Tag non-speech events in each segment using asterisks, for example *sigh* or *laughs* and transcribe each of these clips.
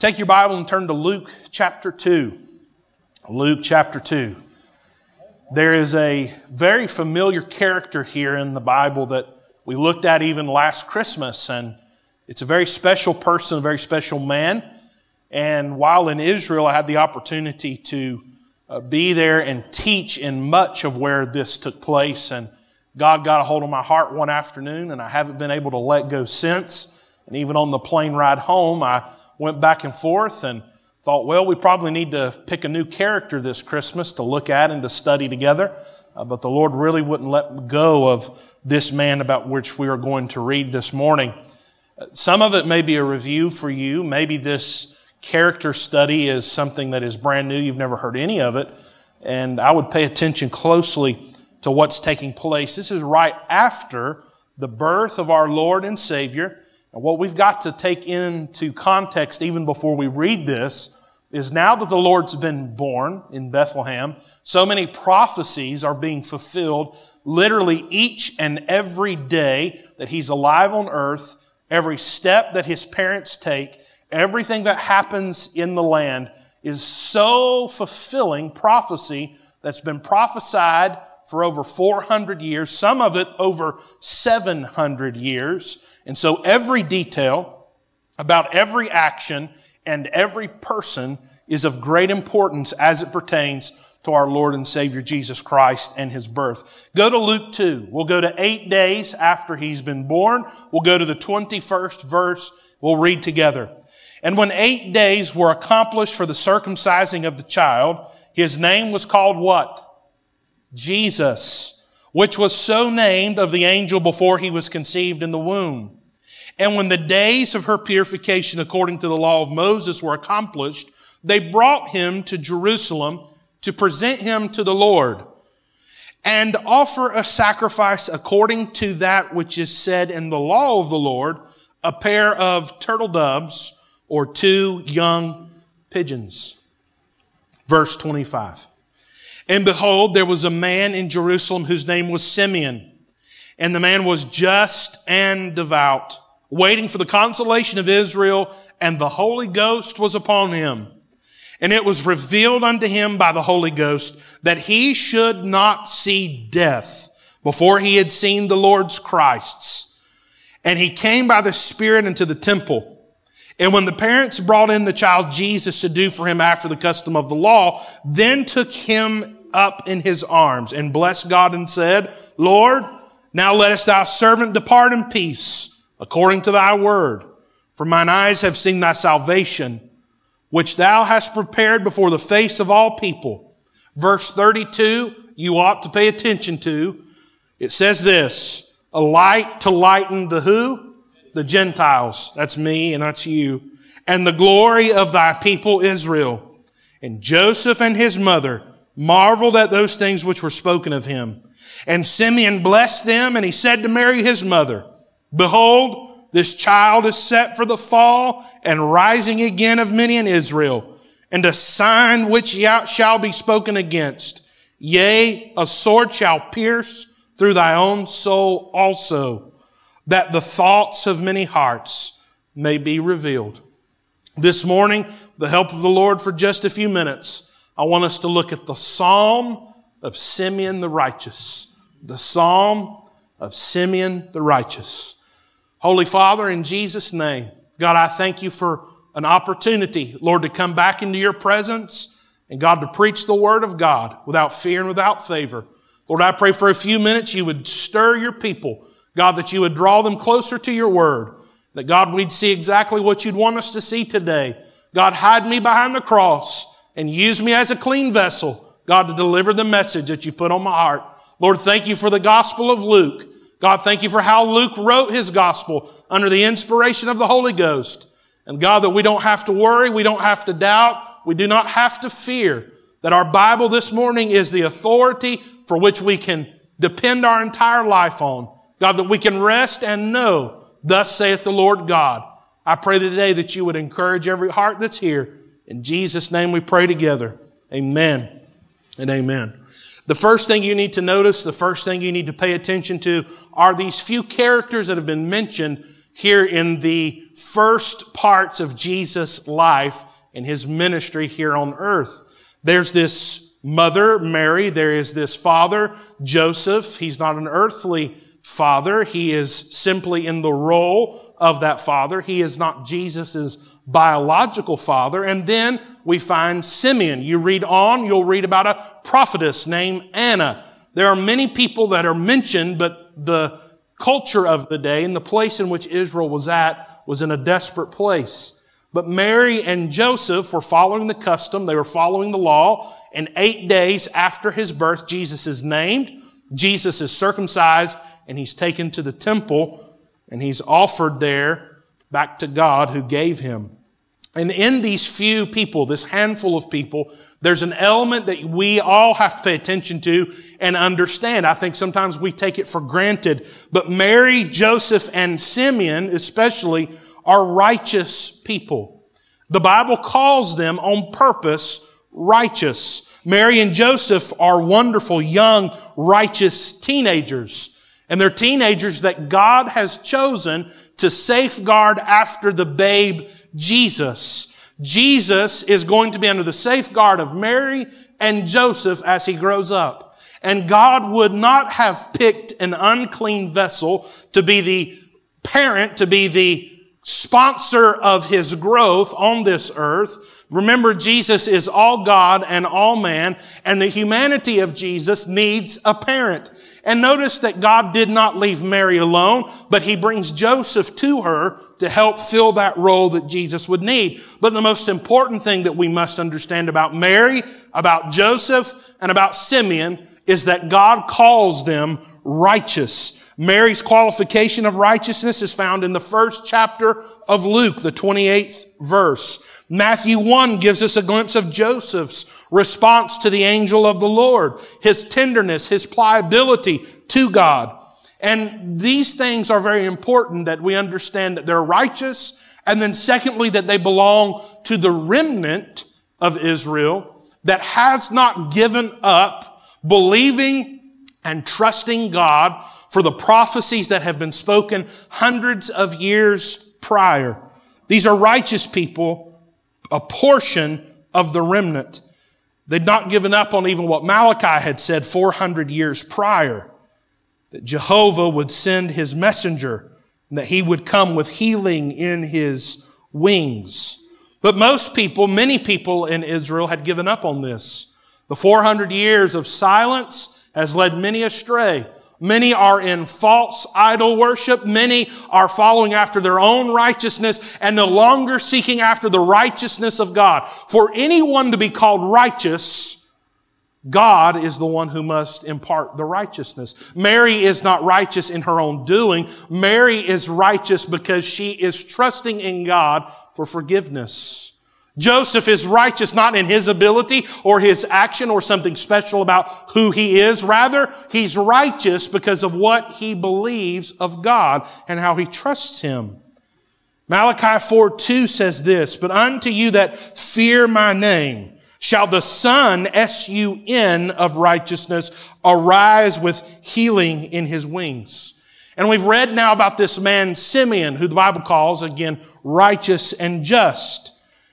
Take your Bible and turn to Luke chapter 2. Luke chapter 2. There is a very familiar character here in the Bible that we looked at even last Christmas, and it's a very special person, a very special man. And while in Israel, I had the opportunity to uh, be there and teach in much of where this took place. And God got a hold of my heart one afternoon, and I haven't been able to let go since. And even on the plane ride home, I went back and forth and thought, well, we probably need to pick a new character this Christmas to look at and to study together. Uh, but the Lord really wouldn't let go of this man about which we are going to read this morning. Uh, some of it may be a review for you. Maybe this character study is something that is brand new. You've never heard any of it. And I would pay attention closely to what's taking place. This is right after the birth of our Lord and Savior what we've got to take into context even before we read this is now that the Lord's been born in Bethlehem, so many prophecies are being fulfilled literally each and every day that He's alive on earth, every step that His parents take, everything that happens in the land is so fulfilling prophecy that's been prophesied for over 400 years, some of it over 700 years. And so every detail about every action and every person is of great importance as it pertains to our Lord and Savior Jesus Christ and his birth. Go to Luke 2. We'll go to eight days after he's been born. We'll go to the 21st verse. We'll read together. And when eight days were accomplished for the circumcising of the child, his name was called what? Jesus, which was so named of the angel before he was conceived in the womb. And when the days of her purification according to the law of Moses were accomplished, they brought him to Jerusalem to present him to the Lord and offer a sacrifice according to that which is said in the law of the Lord, a pair of turtle doves or two young pigeons. Verse 25. And behold, there was a man in Jerusalem whose name was Simeon, and the man was just and devout waiting for the consolation of Israel, and the Holy Ghost was upon him. And it was revealed unto him by the Holy Ghost that he should not see death before he had seen the Lord's Christs. And he came by the Spirit into the temple. And when the parents brought in the child Jesus to do for him after the custom of the law, then took him up in his arms and blessed God and said, Lord, now lettest thy servant depart in peace according to thy word. For mine eyes have seen thy salvation, which thou hast prepared before the face of all people. Verse 32, you ought to pay attention to. It says this, a light to lighten the who? The Gentiles. That's me and that's you. And the glory of thy people Israel. And Joseph and his mother marveled at those things which were spoken of him. And Simeon blessed them and he said to Mary his mother, Behold, this child is set for the fall and rising again of many in Israel, and a sign which shall be spoken against. Yea, a sword shall pierce through thy own soul also, that the thoughts of many hearts may be revealed. This morning, the help of the Lord for just a few minutes, I want us to look at the Psalm of Simeon the righteous. The Psalm of Simeon the righteous. Holy Father, in Jesus' name, God, I thank you for an opportunity, Lord, to come back into your presence and God, to preach the word of God without fear and without favor. Lord, I pray for a few minutes you would stir your people. God, that you would draw them closer to your word. That God, we'd see exactly what you'd want us to see today. God, hide me behind the cross and use me as a clean vessel, God, to deliver the message that you put on my heart. Lord, thank you for the gospel of Luke. God, thank you for how Luke wrote his gospel under the inspiration of the Holy Ghost. And God, that we don't have to worry, we don't have to doubt, we do not have to fear that our Bible this morning is the authority for which we can depend our entire life on. God, that we can rest and know, thus saith the Lord God. I pray today that you would encourage every heart that's here. In Jesus' name we pray together. Amen and amen. The first thing you need to notice, the first thing you need to pay attention to are these few characters that have been mentioned here in the first parts of Jesus' life and his ministry here on earth. There's this mother, Mary. There is this father, Joseph. He's not an earthly father. He is simply in the role of that father. He is not Jesus' biological father. And then we find Simeon. You read on, you'll read about a prophetess named Anna. There are many people that are mentioned, but the culture of the day and the place in which Israel was at was in a desperate place. But Mary and Joseph were following the custom. They were following the law. And eight days after his birth, Jesus is named. Jesus is circumcised and he's taken to the temple and he's offered there back to God who gave him. And in these few people, this handful of people, there's an element that we all have to pay attention to and understand. I think sometimes we take it for granted, but Mary, Joseph, and Simeon especially are righteous people. The Bible calls them on purpose righteous. Mary and Joseph are wonderful, young, righteous teenagers. And they're teenagers that God has chosen to safeguard after the babe Jesus. Jesus is going to be under the safeguard of Mary and Joseph as he grows up. And God would not have picked an unclean vessel to be the parent, to be the sponsor of his growth on this earth. Remember, Jesus is all God and all man, and the humanity of Jesus needs a parent. And notice that God did not leave Mary alone, but he brings Joseph to her to help fill that role that Jesus would need. But the most important thing that we must understand about Mary, about Joseph, and about Simeon is that God calls them righteous. Mary's qualification of righteousness is found in the first chapter of Luke, the 28th verse. Matthew 1 gives us a glimpse of Joseph's response to the angel of the Lord, his tenderness, his pliability to God. And these things are very important that we understand that they're righteous. And then secondly, that they belong to the remnant of Israel that has not given up believing and trusting God for the prophecies that have been spoken hundreds of years prior. These are righteous people, a portion of the remnant. They'd not given up on even what Malachi had said 400 years prior that Jehovah would send his messenger and that he would come with healing in his wings. But most people, many people in Israel had given up on this. The 400 years of silence has led many astray. Many are in false idol worship. Many are following after their own righteousness and no longer seeking after the righteousness of God. For anyone to be called righteous, God is the one who must impart the righteousness. Mary is not righteous in her own doing. Mary is righteous because she is trusting in God for forgiveness. Joseph is righteous not in his ability or his action or something special about who he is. Rather, he's righteous because of what he believes of God and how he trusts him. Malachi 4 2 says this, But unto you that fear my name shall the Sun, S-U-N, of righteousness arise with healing in his wings. And we've read now about this man Simeon, who the Bible calls, again, righteous and just.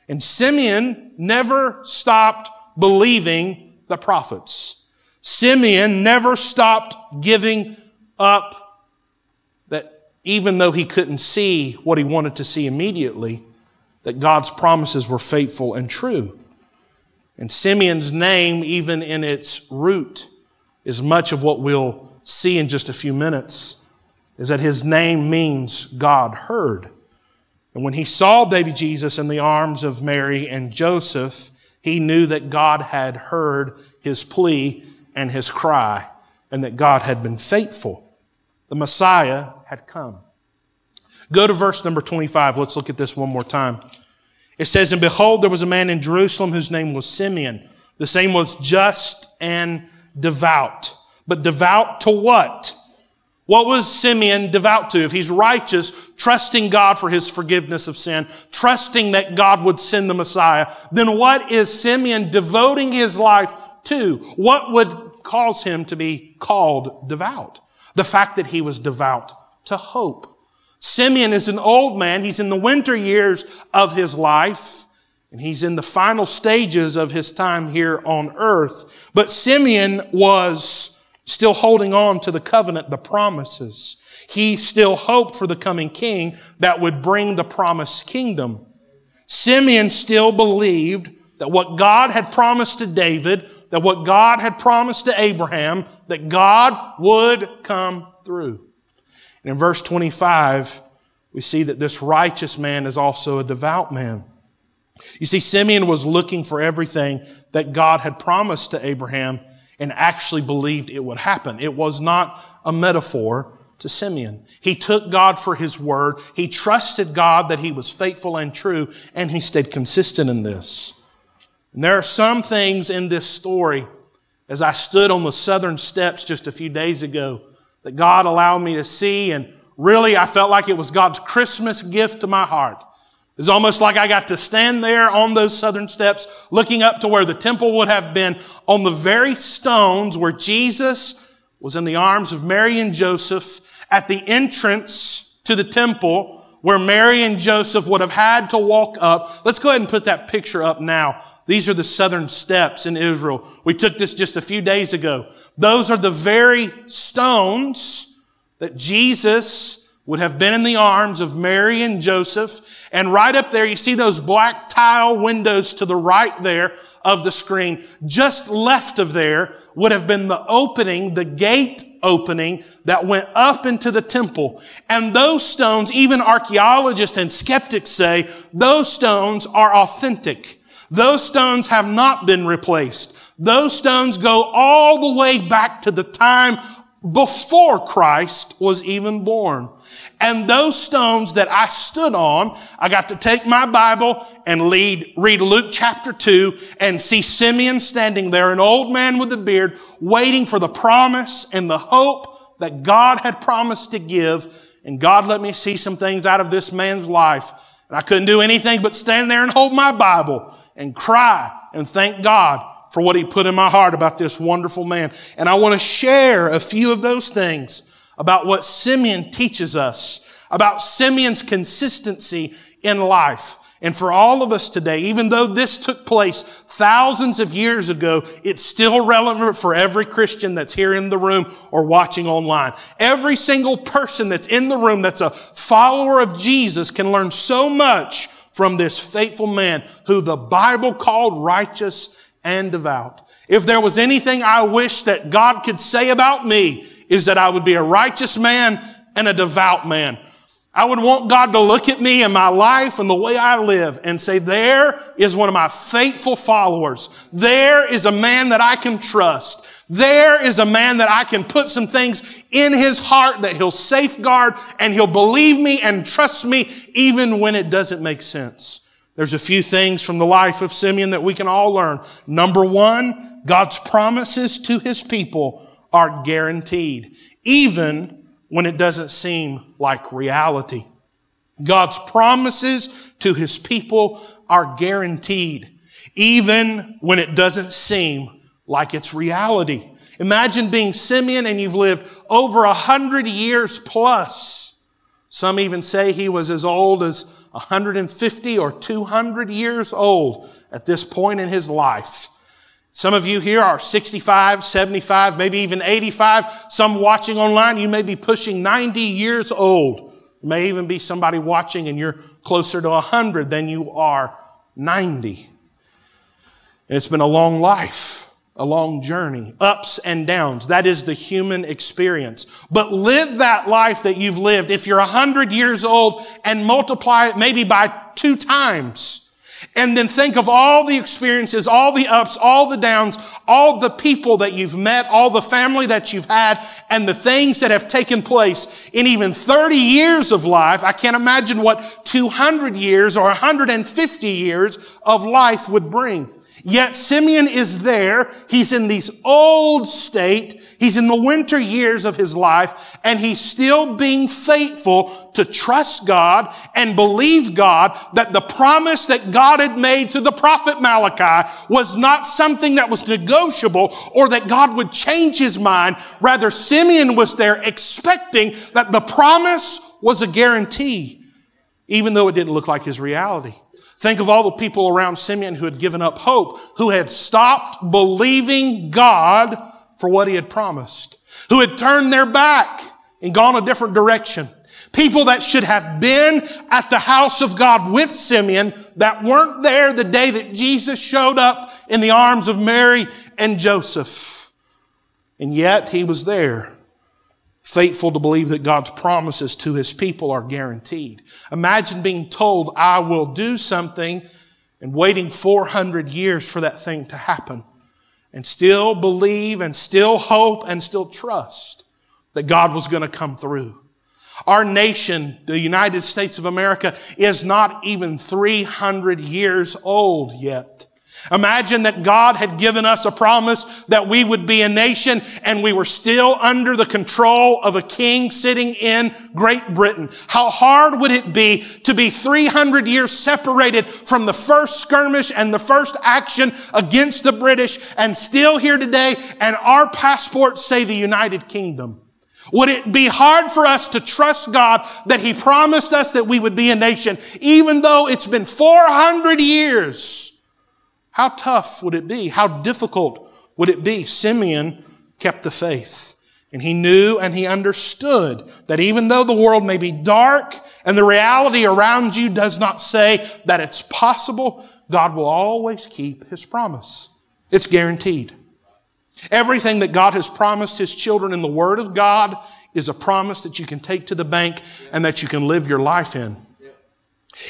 And Simeon never stopped believing the prophets. Simeon never stopped giving up that even though he couldn't see what he wanted to see immediately, that God's promises were faithful and true. And Simeon's name, even in its root, is much of what we'll see in just a few minutes, is that his name means God heard. And when he saw baby Jesus in the arms of Mary and Joseph, he knew that God had heard his plea and his cry, and that God had been faithful. The Messiah had come. Go to verse number 25. Let's look at this one more time. It says, And behold, there was a man in Jerusalem whose name was Simeon. The same was just and devout. But devout to what? What was Simeon devout to? If he's righteous, trusting God for his forgiveness of sin, trusting that God would send the Messiah, then what is Simeon devoting his life to? What would cause him to be called devout? The fact that he was devout to hope. Simeon is an old man. He's in the winter years of his life. And he's in the final stages of his time here on earth. But Simeon was still holding on to the covenant, the promises. He still hoped for the coming king that would bring the promised kingdom. Simeon still believed that what God had promised to David, that what God had promised to Abraham, that God would come through. And in verse 25, we see that this righteous man is also a devout man. You see, Simeon was looking for everything that God had promised to Abraham and actually believed it would happen. It was not a metaphor to Simeon. He took God for his word. He trusted God that he was faithful and true, and he stayed consistent in this. And there are some things in this story, as I stood on the southern steps just a few days ago, that God allowed me to see, and really I felt like it was God's Christmas gift to my heart. It's almost like I got to stand there on those southern steps, looking up to where the temple would have been, on the very stones where Jesus was in the arms of Mary and Joseph at the entrance to the temple where Mary and Joseph would have had to walk up. Let's go ahead and put that picture up now. These are the southern steps in Israel. We took this just a few days ago. Those are the very stones that Jesus would have been in the arms of Mary and Joseph. And right up there, you see those black tile windows to the right there of the screen. Just left of there would have been the opening, the gate opening that went up into the temple. And those stones, even archaeologists and skeptics say, those stones are authentic. Those stones have not been replaced. Those stones go all the way back to the time before Christ was even born. And those stones that I stood on, I got to take my Bible and lead, read Luke chapter 2 and see Simeon standing there, an old man with a beard, waiting for the promise and the hope that God had promised to give. And God let me see some things out of this man's life. And I couldn't do anything but stand there and hold my Bible and cry and thank God for what he put in my heart about this wonderful man. And I want to share a few of those things about what Simeon teaches us, about Simeon's consistency in life. And for all of us today, even though this took place thousands of years ago, it's still relevant for every Christian that's here in the room or watching online. Every single person that's in the room that's a follower of Jesus can learn so much from this faithful man who the Bible called righteous and devout. If there was anything I wish that God could say about me, is that I would be a righteous man and a devout man. I would want God to look at me and my life and the way I live and say, there is one of my faithful followers. There is a man that I can trust. There is a man that I can put some things in his heart that he'll safeguard and he'll believe me and trust me even when it doesn't make sense. There's a few things from the life of Simeon that we can all learn. Number one, God's promises to his people are guaranteed, even when it doesn't seem like reality. God's promises to his people are guaranteed, even when it doesn't seem like it's reality. Imagine being Simeon and you've lived over a hundred years plus. Some even say he was as old as 150 or 200 years old at this point in his life. Some of you here are 65, 75, maybe even 85. Some watching online, you may be pushing 90 years old. May even be somebody watching and you're closer to 100 than you are 90. And it's been a long life, a long journey, ups and downs. That is the human experience. But live that life that you've lived. If you're 100 years old and multiply it maybe by two times, and then think of all the experiences, all the ups, all the downs, all the people that you've met, all the family that you've had, and the things that have taken place in even 30 years of life. I can't imagine what 200 years or 150 years of life would bring. Yet Simeon is there. He's in this old state. He's in the winter years of his life and he's still being faithful to trust God and believe God that the promise that God had made to the prophet Malachi was not something that was negotiable or that God would change his mind. Rather, Simeon was there expecting that the promise was a guarantee, even though it didn't look like his reality. Think of all the people around Simeon who had given up hope, who had stopped believing God for what he had promised, who had turned their back and gone a different direction. People that should have been at the house of God with Simeon that weren't there the day that Jesus showed up in the arms of Mary and Joseph. And yet he was there, faithful to believe that God's promises to his people are guaranteed. Imagine being told, I will do something and waiting 400 years for that thing to happen and still believe and still hope and still trust that God was going to come through. Our nation, the United States of America, is not even 300 years old yet. Imagine that God had given us a promise that we would be a nation and we were still under the control of a king sitting in Great Britain. How hard would it be to be 300 years separated from the first skirmish and the first action against the British and still here today and our passports say the United Kingdom? Would it be hard for us to trust God that He promised us that we would be a nation, even though it's been 400 years? How tough would it be? How difficult would it be? Simeon kept the faith. And he knew and he understood that even though the world may be dark and the reality around you does not say that it's possible, God will always keep his promise. It's guaranteed. Everything that God has promised His children in the Word of God is a promise that you can take to the bank and that you can live your life in.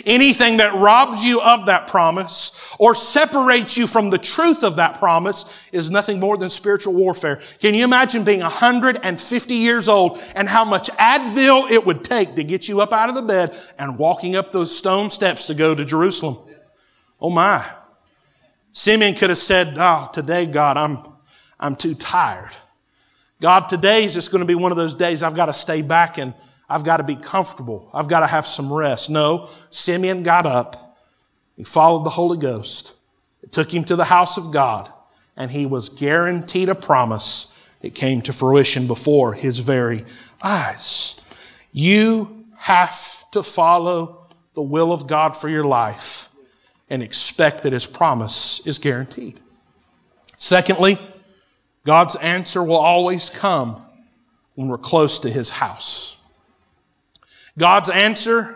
Anything that robs you of that promise or separates you from the truth of that promise is nothing more than spiritual warfare. Can you imagine being 150 years old and how much Advil it would take to get you up out of the bed and walking up those stone steps to go to Jerusalem? Oh my. Simeon could have said, Oh, today, God, I'm, I'm too tired. God, today is just going to be one of those days I've got to stay back and I've got to be comfortable. I've got to have some rest. No, Simeon got up. He followed the Holy Ghost. It took him to the house of God, and he was guaranteed a promise. It came to fruition before his very eyes. You have to follow the will of God for your life and expect that his promise is guaranteed. Secondly, God's answer will always come when we're close to His house. God's answer,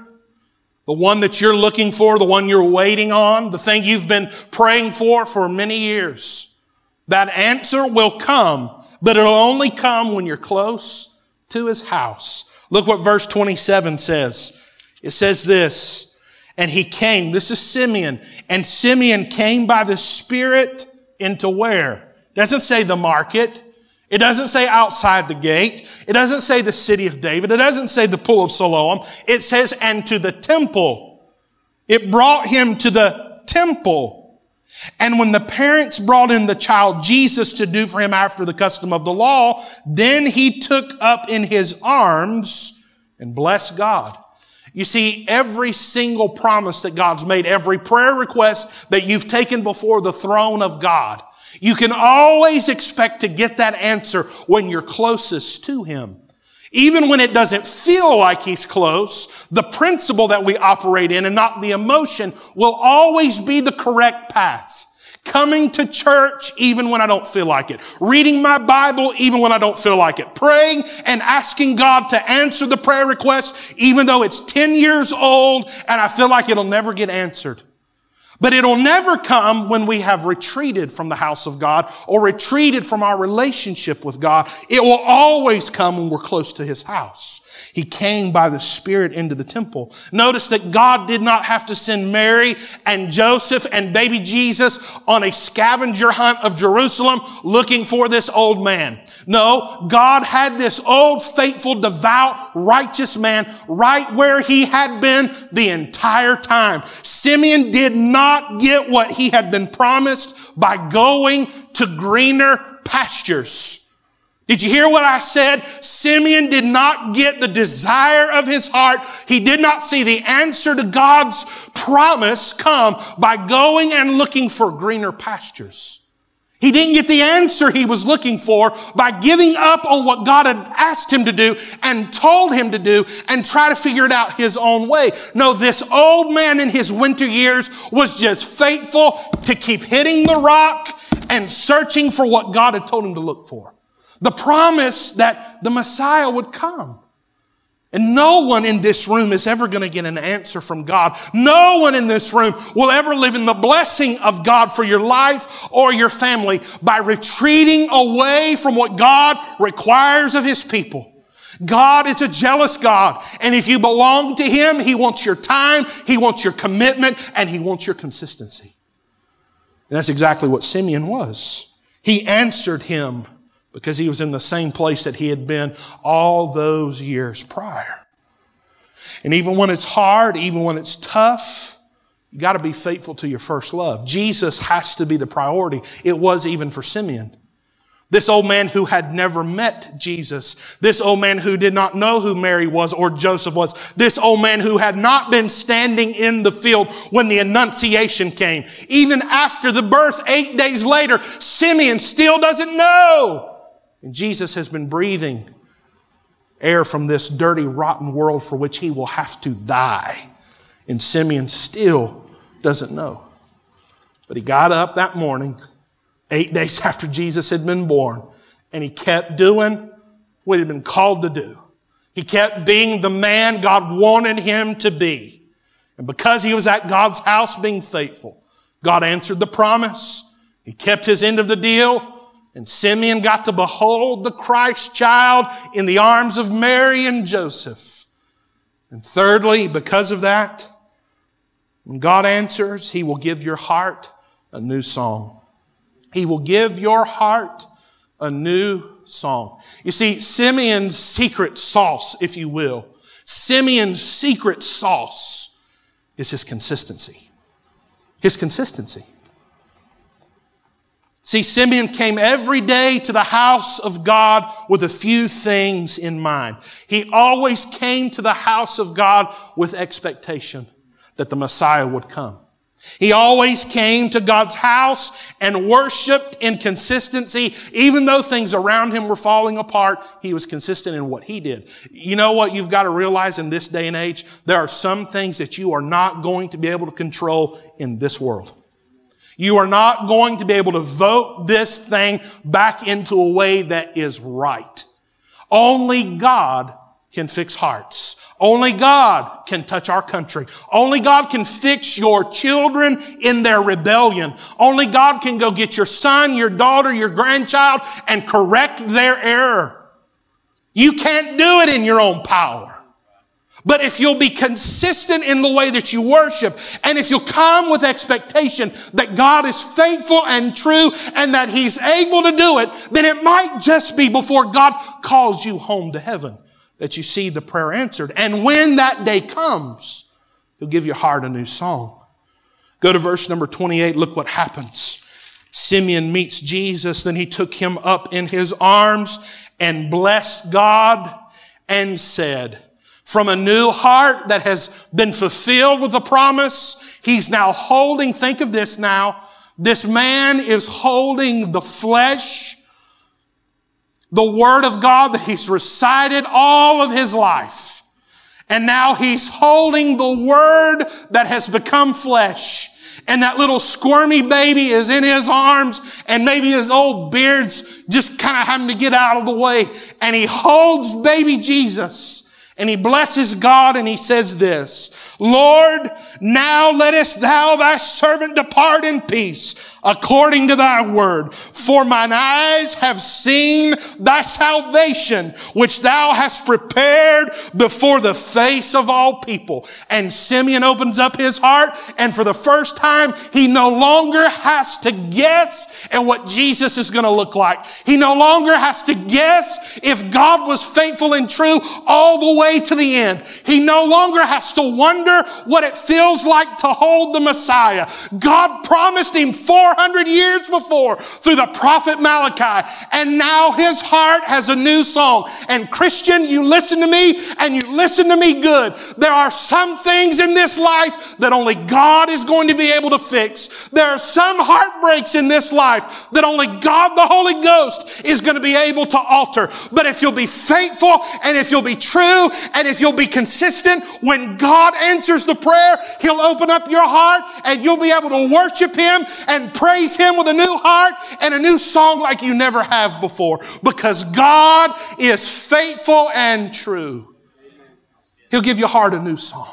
the one that you're looking for, the one you're waiting on, the thing you've been praying for for many years, that answer will come, but it'll only come when you're close to His house. Look what verse 27 says. It says this, and he came, this is Simeon, and Simeon came by the Spirit into where? doesn't say the market. It doesn't say outside the gate. It doesn't say the city of David. It doesn't say the pool of Siloam. It says, and to the temple. It brought him to the temple. And when the parents brought in the child Jesus to do for him after the custom of the law, then he took up in his arms and blessed God. You see, every single promise that God's made, every prayer request that you've taken before the throne of God, you can always expect to get that answer when you're closest to Him. Even when it doesn't feel like He's close, the principle that we operate in and not the emotion will always be the correct path. Coming to church even when I don't feel like it. Reading my Bible even when I don't feel like it. Praying and asking God to answer the prayer request even though it's 10 years old and I feel like it'll never get answered. But it'll never come when we have retreated from the house of God or retreated from our relationship with God. It will always come when we're close to His house. He came by the Spirit into the temple. Notice that God did not have to send Mary and Joseph and baby Jesus on a scavenger hunt of Jerusalem looking for this old man. No, God had this old, faithful, devout, righteous man right where he had been the entire time. Simeon did not get what he had been promised by going to greener pastures. Did you hear what I said? Simeon did not get the desire of his heart. He did not see the answer to God's promise come by going and looking for greener pastures. He didn't get the answer he was looking for by giving up on what God had asked him to do and told him to do and try to figure it out his own way. No, this old man in his winter years was just faithful to keep hitting the rock and searching for what God had told him to look for. The promise that the Messiah would come. And no one in this room is ever going to get an answer from God. No one in this room will ever live in the blessing of God for your life or your family by retreating away from what God requires of His people. God is a jealous God. And if you belong to Him, He wants your time, He wants your commitment, and He wants your consistency. And that's exactly what Simeon was. He answered Him because he was in the same place that he had been all those years prior. And even when it's hard, even when it's tough, you got to be faithful to your first love. Jesus has to be the priority. It was even for Simeon. This old man who had never met Jesus. This old man who did not know who Mary was or Joseph was. This old man who had not been standing in the field when the Annunciation came. Even after the birth, eight days later, Simeon still doesn't know. And Jesus has been breathing air from this dirty, rotten world for which he will have to die. And Simeon still doesn't know. But he got up that morning, eight *laughs* days after Jesus had been born, and he kept doing what he had been called to do. He kept being the man God wanted him to be. And because he was at God's house being faithful, God answered the promise. He kept his end of the deal. And Simeon got to behold the Christ child in the arms of Mary and Joseph. And thirdly, because of that, when God answers, He will give your heart a new song. He will give your heart a new song. You see, Simeon's secret sauce, if you will, Simeon's secret sauce is his consistency. His consistency. See, Simeon came every day to the house of God with a few things in mind. He always came to the house of God with expectation that the Messiah would come. He always came to God's house and worshiped in consistency. Even though things around him were falling apart, he was consistent in what he did. You know what you've got to realize in this day and age? There are some things that you are not going to be able to control in this world. You are not going to be able to vote this thing back into a way that is right. Only God can fix hearts. Only God can touch our country. Only God can fix your children in their rebellion. Only God can go get your son, your daughter, your grandchild and correct their error. You can't do it in your own power. But if you'll be consistent in the way that you worship, and if you'll come with expectation that God is faithful and true and that He's able to do it, then it might just be before God calls you home to heaven that you see the prayer answered. And when that day comes, He'll give your heart a new song. Go to verse number 28. Look what happens. Simeon meets Jesus, then he took him up in his arms and blessed God and said, from a new heart that has been fulfilled with the promise. He's now holding, think of this now. This man is holding the flesh, the word of God that he's recited all of his life. And now he's holding the word that has become flesh. And that little squirmy baby is in his arms and maybe his old beard's just kind of having to get out of the way. And he holds baby Jesus and he blesses God and he says this, Lord, now lettest thou thy servant depart in peace according to thy word. For mine eyes have seen thy salvation, which thou hast prepared before the face of all people. And Simeon opens up his heart, and for the first time, he no longer has to guess at what Jesus is going to look like. He no longer has to guess if God was faithful and true all the way to the end. He no longer has to wonder what it feels like to hold the Messiah. God promised him 400 years before through the prophet Malachi. And now his heart has a new song. And Christian, you listen to me and you listen to me good. There are some things in this life that only God is going to be able to fix. There are some heartbreaks in this life that only God the Holy Ghost is going to be able to alter. But if you'll be faithful and if you'll be true and if you'll be consistent, when God answers the prayer, He'll open up your heart and you'll be able to worship Him and praise Him with a new heart and a new song like you never have before because God is faithful and true. He'll give your heart a new song.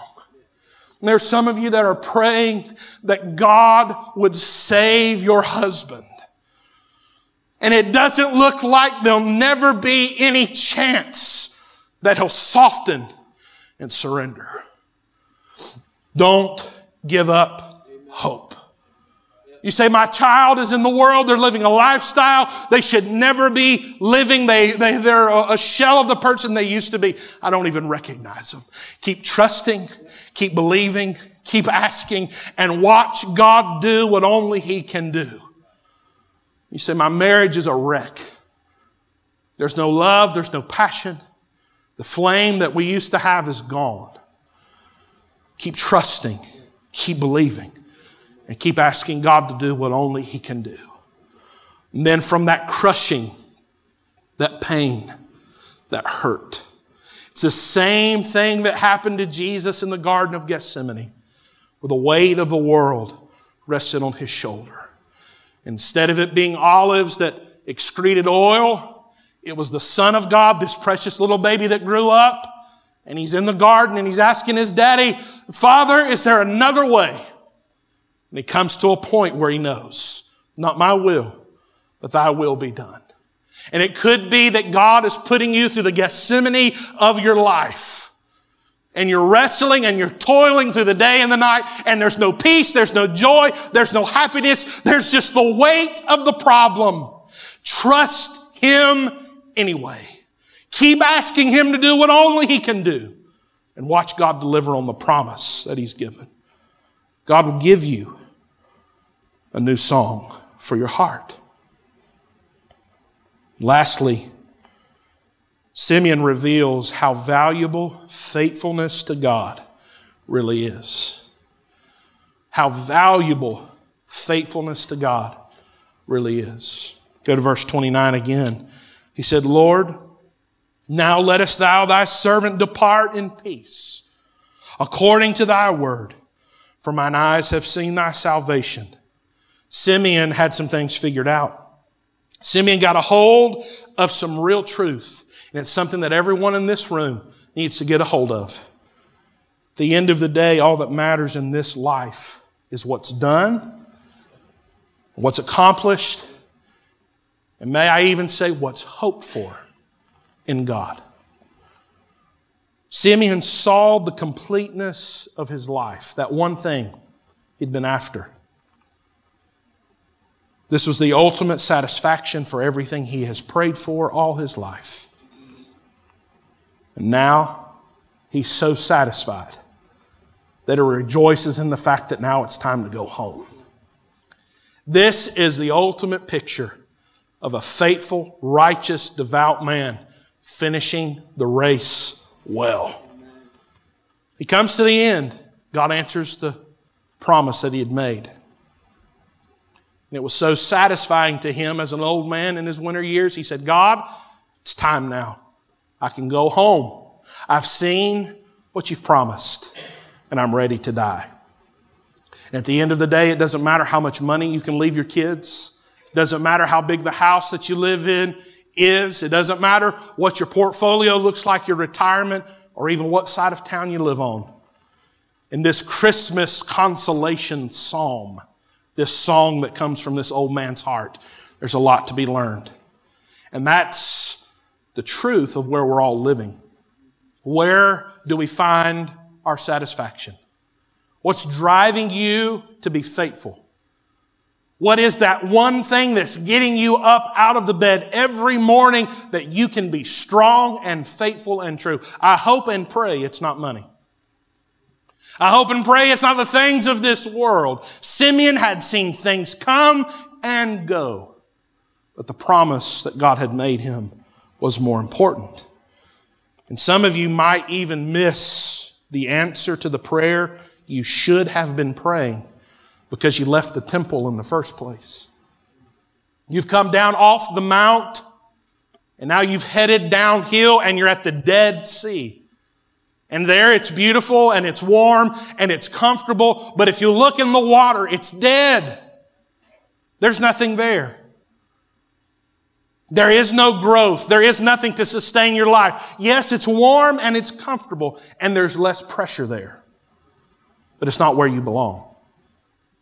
And there's some of you that are praying that God would save your husband. And it doesn't look like there'll never be any chance that he'll soften and surrender. Don't give up hope. You say, my child is in the world. They're living a lifestyle. They should never be living. They, they, they're a shell of the person they used to be. I don't even recognize them. Keep trusting, keep believing, keep asking, and watch God do what only He can do. You say, My marriage is a wreck. There's no love, there's no passion. The flame that we used to have is gone. Keep trusting, keep believing, and keep asking God to do what only He can do. And then from that crushing, that pain, that hurt, it's the same thing that happened to Jesus in the Garden of Gethsemane, where the weight of the world rested on His shoulder. Instead of it being olives that excreted oil, it was the Son of God, this precious little baby that grew up. And he's in the garden and he's asking his daddy, Father, is there another way? And he comes to a point where he knows, not my will, but thy will be done. And it could be that God is putting you through the Gethsemane of your life and you're wrestling and you're toiling through the day and the night and there's no peace, there's no joy, there's no happiness, there's just the weight of the problem. Trust Him anyway. Keep asking Him to do what only He can do and watch God deliver on the promise that He's given. God will give you a new song for your heart. Lastly, Simeon reveals how valuable faithfulness to God really is. How valuable faithfulness to God really is. Go to verse 29 again. He said, Lord, now lettest thou thy servant depart in peace, according to thy word, for mine eyes have seen thy salvation. Simeon had some things figured out. Simeon got a hold of some real truth. And it's something that everyone in this room needs to get a hold of. At the end of the day, all that matters in this life is what's done, what's accomplished, and may I even say what's hoped for in God. Simeon saw the completeness of his life, that one thing he'd been after. This was the ultimate satisfaction for everything he has prayed for all his life. And now he's so satisfied that he rejoices in the fact that now it's time to go home. This is the ultimate picture of a faithful, righteous, devout man finishing the race well. He comes to the end. God answers the promise that he had made. And it was so satisfying to him as an old man in his winter years. He said, God, it's time now. I can go home. I've seen what you've promised, and I'm ready to die. And at the end of the day, it doesn't matter how much money you can leave your kids. It doesn't matter how big the house that you live in is. It doesn't matter what your portfolio looks like, your retirement, or even what side of town you live on. In this Christmas consolation psalm, this song that comes from this old man's heart, there's a lot to be learned. And that's the truth of where we're all living. Where do we find our satisfaction? What's driving you to be faithful? What is that one thing that's getting you up out of the bed every morning that you can be strong and faithful and true? I hope and pray it's not money. I hope and pray it's not the things of this world. Simeon had seen things come and go, but the promise that God had made him was more important. And some of you might even miss the answer to the prayer you should have been praying because you left the temple in the first place. You've come down off the mount and now you've headed downhill and you're at the Dead Sea. And there it's beautiful and it's warm and it's comfortable, but if you look in the water, it's dead. There's nothing there. There is no growth. There is nothing to sustain your life. Yes, it's warm and it's comfortable and there's less pressure there, but it's not where you belong.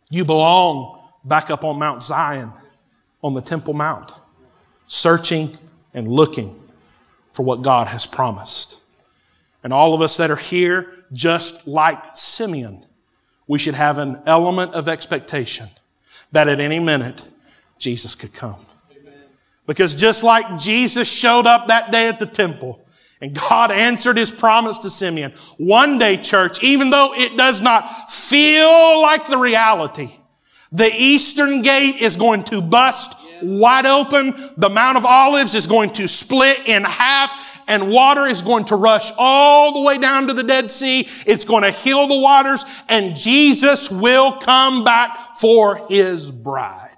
You belong back up on Mount Zion, on the Temple Mount, searching and looking for what God has promised. And all of us that are here, just like Simeon, we should have an element of expectation that at any minute Jesus could come. Because just like Jesus showed up that day at the temple and God answered his promise to Simeon, one day, church, even though it does not feel like the reality, the eastern gate is going to bust wide open. The Mount of Olives is going to split in half and water is going to rush all the way down to the Dead Sea. It's going to heal the waters and Jesus will come back for his bride.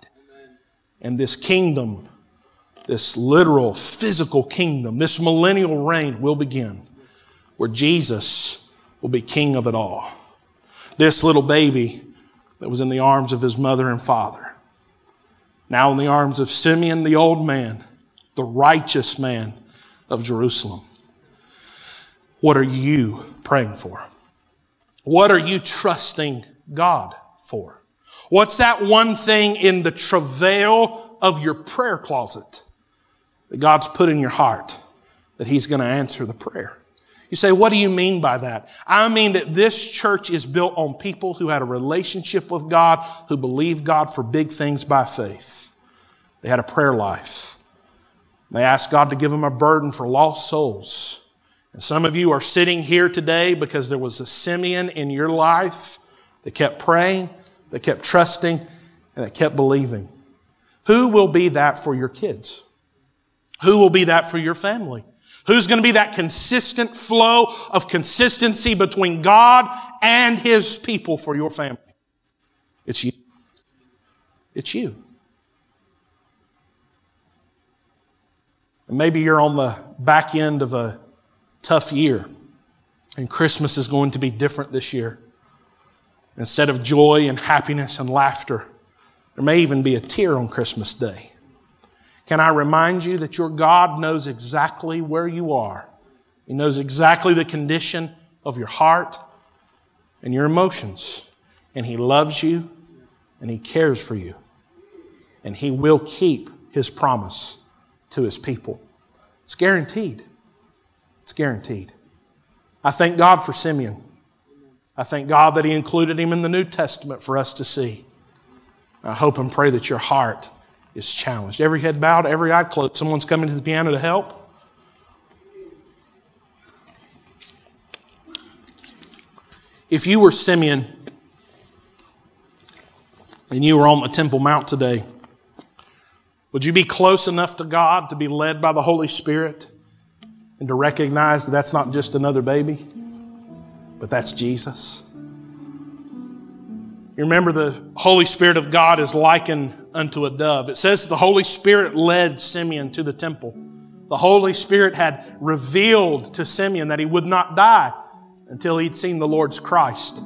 And this kingdom, this literal physical kingdom, this millennial reign will begin where Jesus will be king of it all. This little baby that was in the arms of his mother and father now in the arms of Simeon the old man, the righteous man of Jerusalem. What are you praying for? What are you trusting God for? What's that one thing in the travail of your prayer closet that God's put in your heart that He's going to answer the prayer? You say, what do you mean by that? I mean that this church is built on people who had a relationship with God, who believed God for big things by faith. They had a prayer life. They asked God to give them a burden for lost souls. And some of you are sitting here today because there was a Simeon in your life that kept praying, that kept trusting, and that kept believing. Who will be that for your kids? Who will be that for your family? Who's going to be that consistent flow of consistency between God and His people for your family? It's you. It's you. And maybe you're on the back end of a tough year, and Christmas is going to be different this year. Instead of joy and happiness and laughter, there may even be a tear on Christmas Day. Can I remind you that your God knows exactly where you are? He knows exactly the condition of your heart and your emotions. And He loves you and He cares for you. And He will keep His promise to His people. It's guaranteed. It's guaranteed. I thank God for Simeon. I thank God that He included him in the New Testament for us to see. I hope and pray that your heart is challenged. Every head bowed, every eye closed. Someone's coming to the piano to help. If you were Simeon and you were on the Temple Mount today, would you be close enough to God to be led by the Holy Spirit and to recognize that that's not just another baby, but that's Jesus? You remember the Holy Spirit of God is likened unto a dove. It says the Holy Spirit led Simeon to the temple. The Holy Spirit had revealed to Simeon that he would not die until he'd seen the Lord's Christ.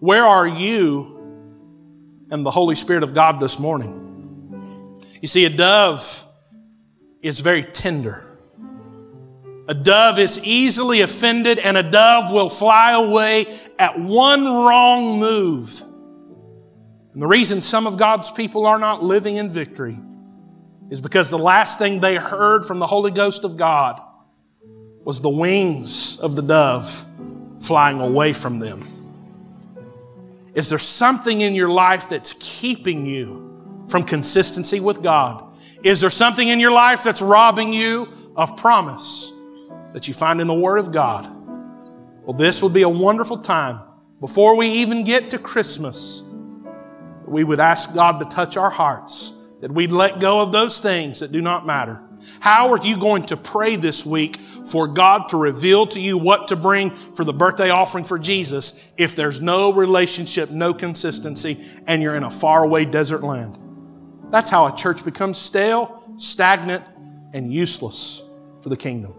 Where are you and the Holy Spirit of God this morning? You see, a dove is very tender. A dove is easily offended, and a dove will fly away at one wrong move. And the reason some of God's people are not living in victory is because the last thing they heard from the Holy Ghost of God was the wings of the dove flying away from them. Is there something in your life that's keeping you from consistency with God? Is there something in your life that's robbing you of promise that you find in the Word of God? Well, this would be a wonderful time before we even get to Christmas. We would ask God to touch our hearts, that we'd let go of those things that do not matter. How are you going to pray this week for God to reveal to you what to bring for the birthday offering for Jesus if there's no relationship, no consistency, and you're in a faraway desert land? That's how a church becomes stale, stagnant, and useless for the kingdom.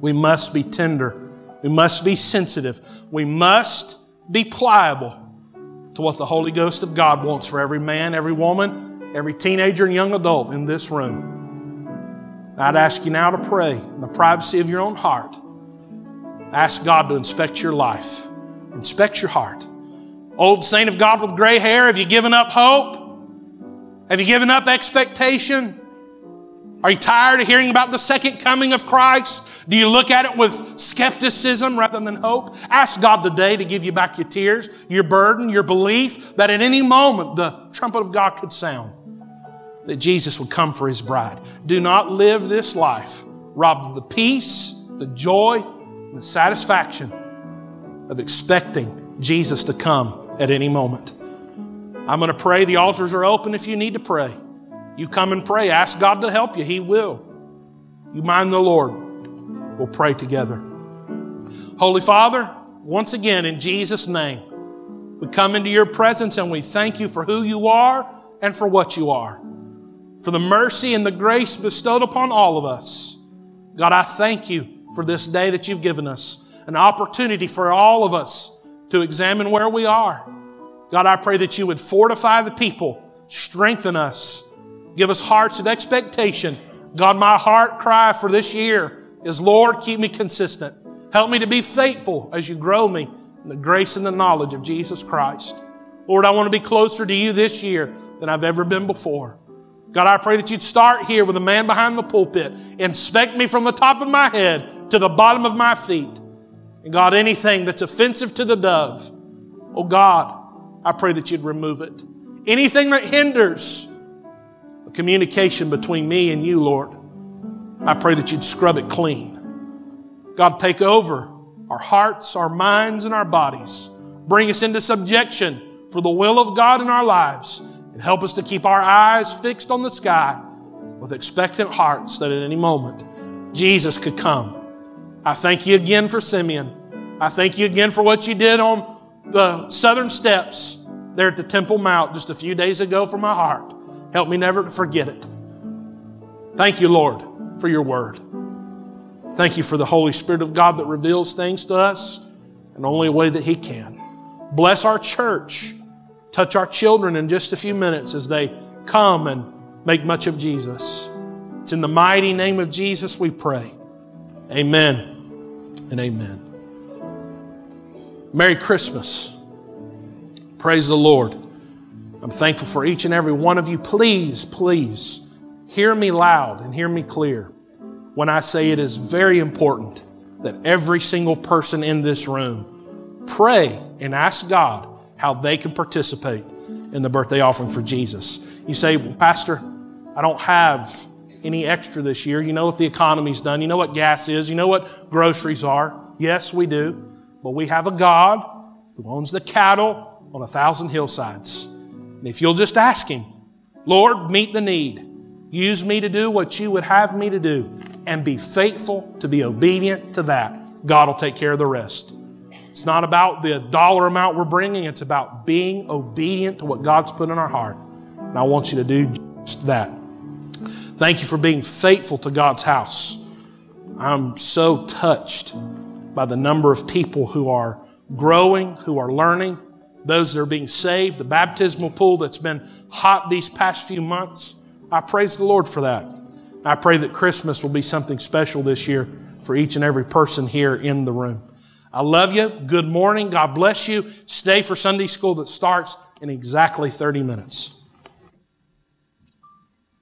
We must be tender we must be sensitive. We must be pliable to what the Holy Ghost of God wants for every man, every woman, every teenager, and young adult in this room. I'd ask you now to pray in the privacy of your own heart. Ask God to inspect your life, inspect your heart. Old saint of God with gray hair, have you given up hope? Have you given up expectation? Are you tired of hearing about the second coming of Christ? Do you look at it with skepticism rather than hope? Ask God today to give you back your tears, your burden, your belief that at any moment the trumpet of God could sound, that Jesus would come for his bride. Do not live this life robbed of the peace, the joy, and the satisfaction of expecting Jesus to come at any moment. I'm going to pray. The altars are open if you need to pray. You come and pray. Ask God to help you. He will. You mind the Lord. We'll pray together. Holy Father, once again, in Jesus' name, we come into your presence and we thank you for who you are and for what you are. For the mercy and the grace bestowed upon all of us. God, I thank you for this day that you've given us, an opportunity for all of us to examine where we are. God, I pray that you would fortify the people, strengthen us, Give us hearts of expectation. God, my heart cry for this year is, Lord, keep me consistent. Help me to be faithful as you grow me in the grace and the knowledge of Jesus Christ. Lord, I want to be closer to you this year than I've ever been before. God, I pray that you'd start here with a man behind the pulpit. Inspect me from the top of my head to the bottom of my feet. And God, anything that's offensive to the dove, oh God, I pray that you'd remove it. Anything that hinders communication between me and you, Lord. I pray that you'd scrub it clean. God, take over our hearts, our minds, and our bodies. Bring us into subjection for the will of God in our lives and help us to keep our eyes fixed on the sky with expectant hearts that at any moment Jesus could come. I thank you again for Simeon. I thank you again for what you did on the southern steps there at the Temple Mount just a few days ago for my heart. Help me never to forget it. Thank you, Lord, for your word. Thank you for the Holy Spirit of God that reveals things to us in only a way that He can. Bless our church. Touch our children in just a few minutes as they come and make much of Jesus. It's in the mighty name of Jesus we pray. Amen and amen. Merry Christmas. Praise the Lord. I'm thankful for each and every one of you. Please, please hear me loud and hear me clear when I say it is very important that every single person in this room pray and ask God how they can participate in the birthday offering for Jesus. You say, well, Pastor, I don't have any extra this year. You know what the economy's done. You know what gas is. You know what groceries are. Yes, we do. But we have a God who owns the cattle on a thousand hillsides. And if you'll just ask Him, Lord, meet the need. Use me to do what you would have me to do and be faithful to be obedient to that. God will take care of the rest. It's not about the dollar amount we're bringing, it's about being obedient to what God's put in our heart. And I want you to do just that. Thank you for being faithful to God's house. I'm so touched by the number of people who are growing, who are learning, those that are being saved, the baptismal pool that's been hot these past few months. I praise the Lord for that. I pray that Christmas will be something special this year for each and every person here in the room. I love you. Good morning. God bless you. Stay for Sunday school that starts in exactly 30 minutes.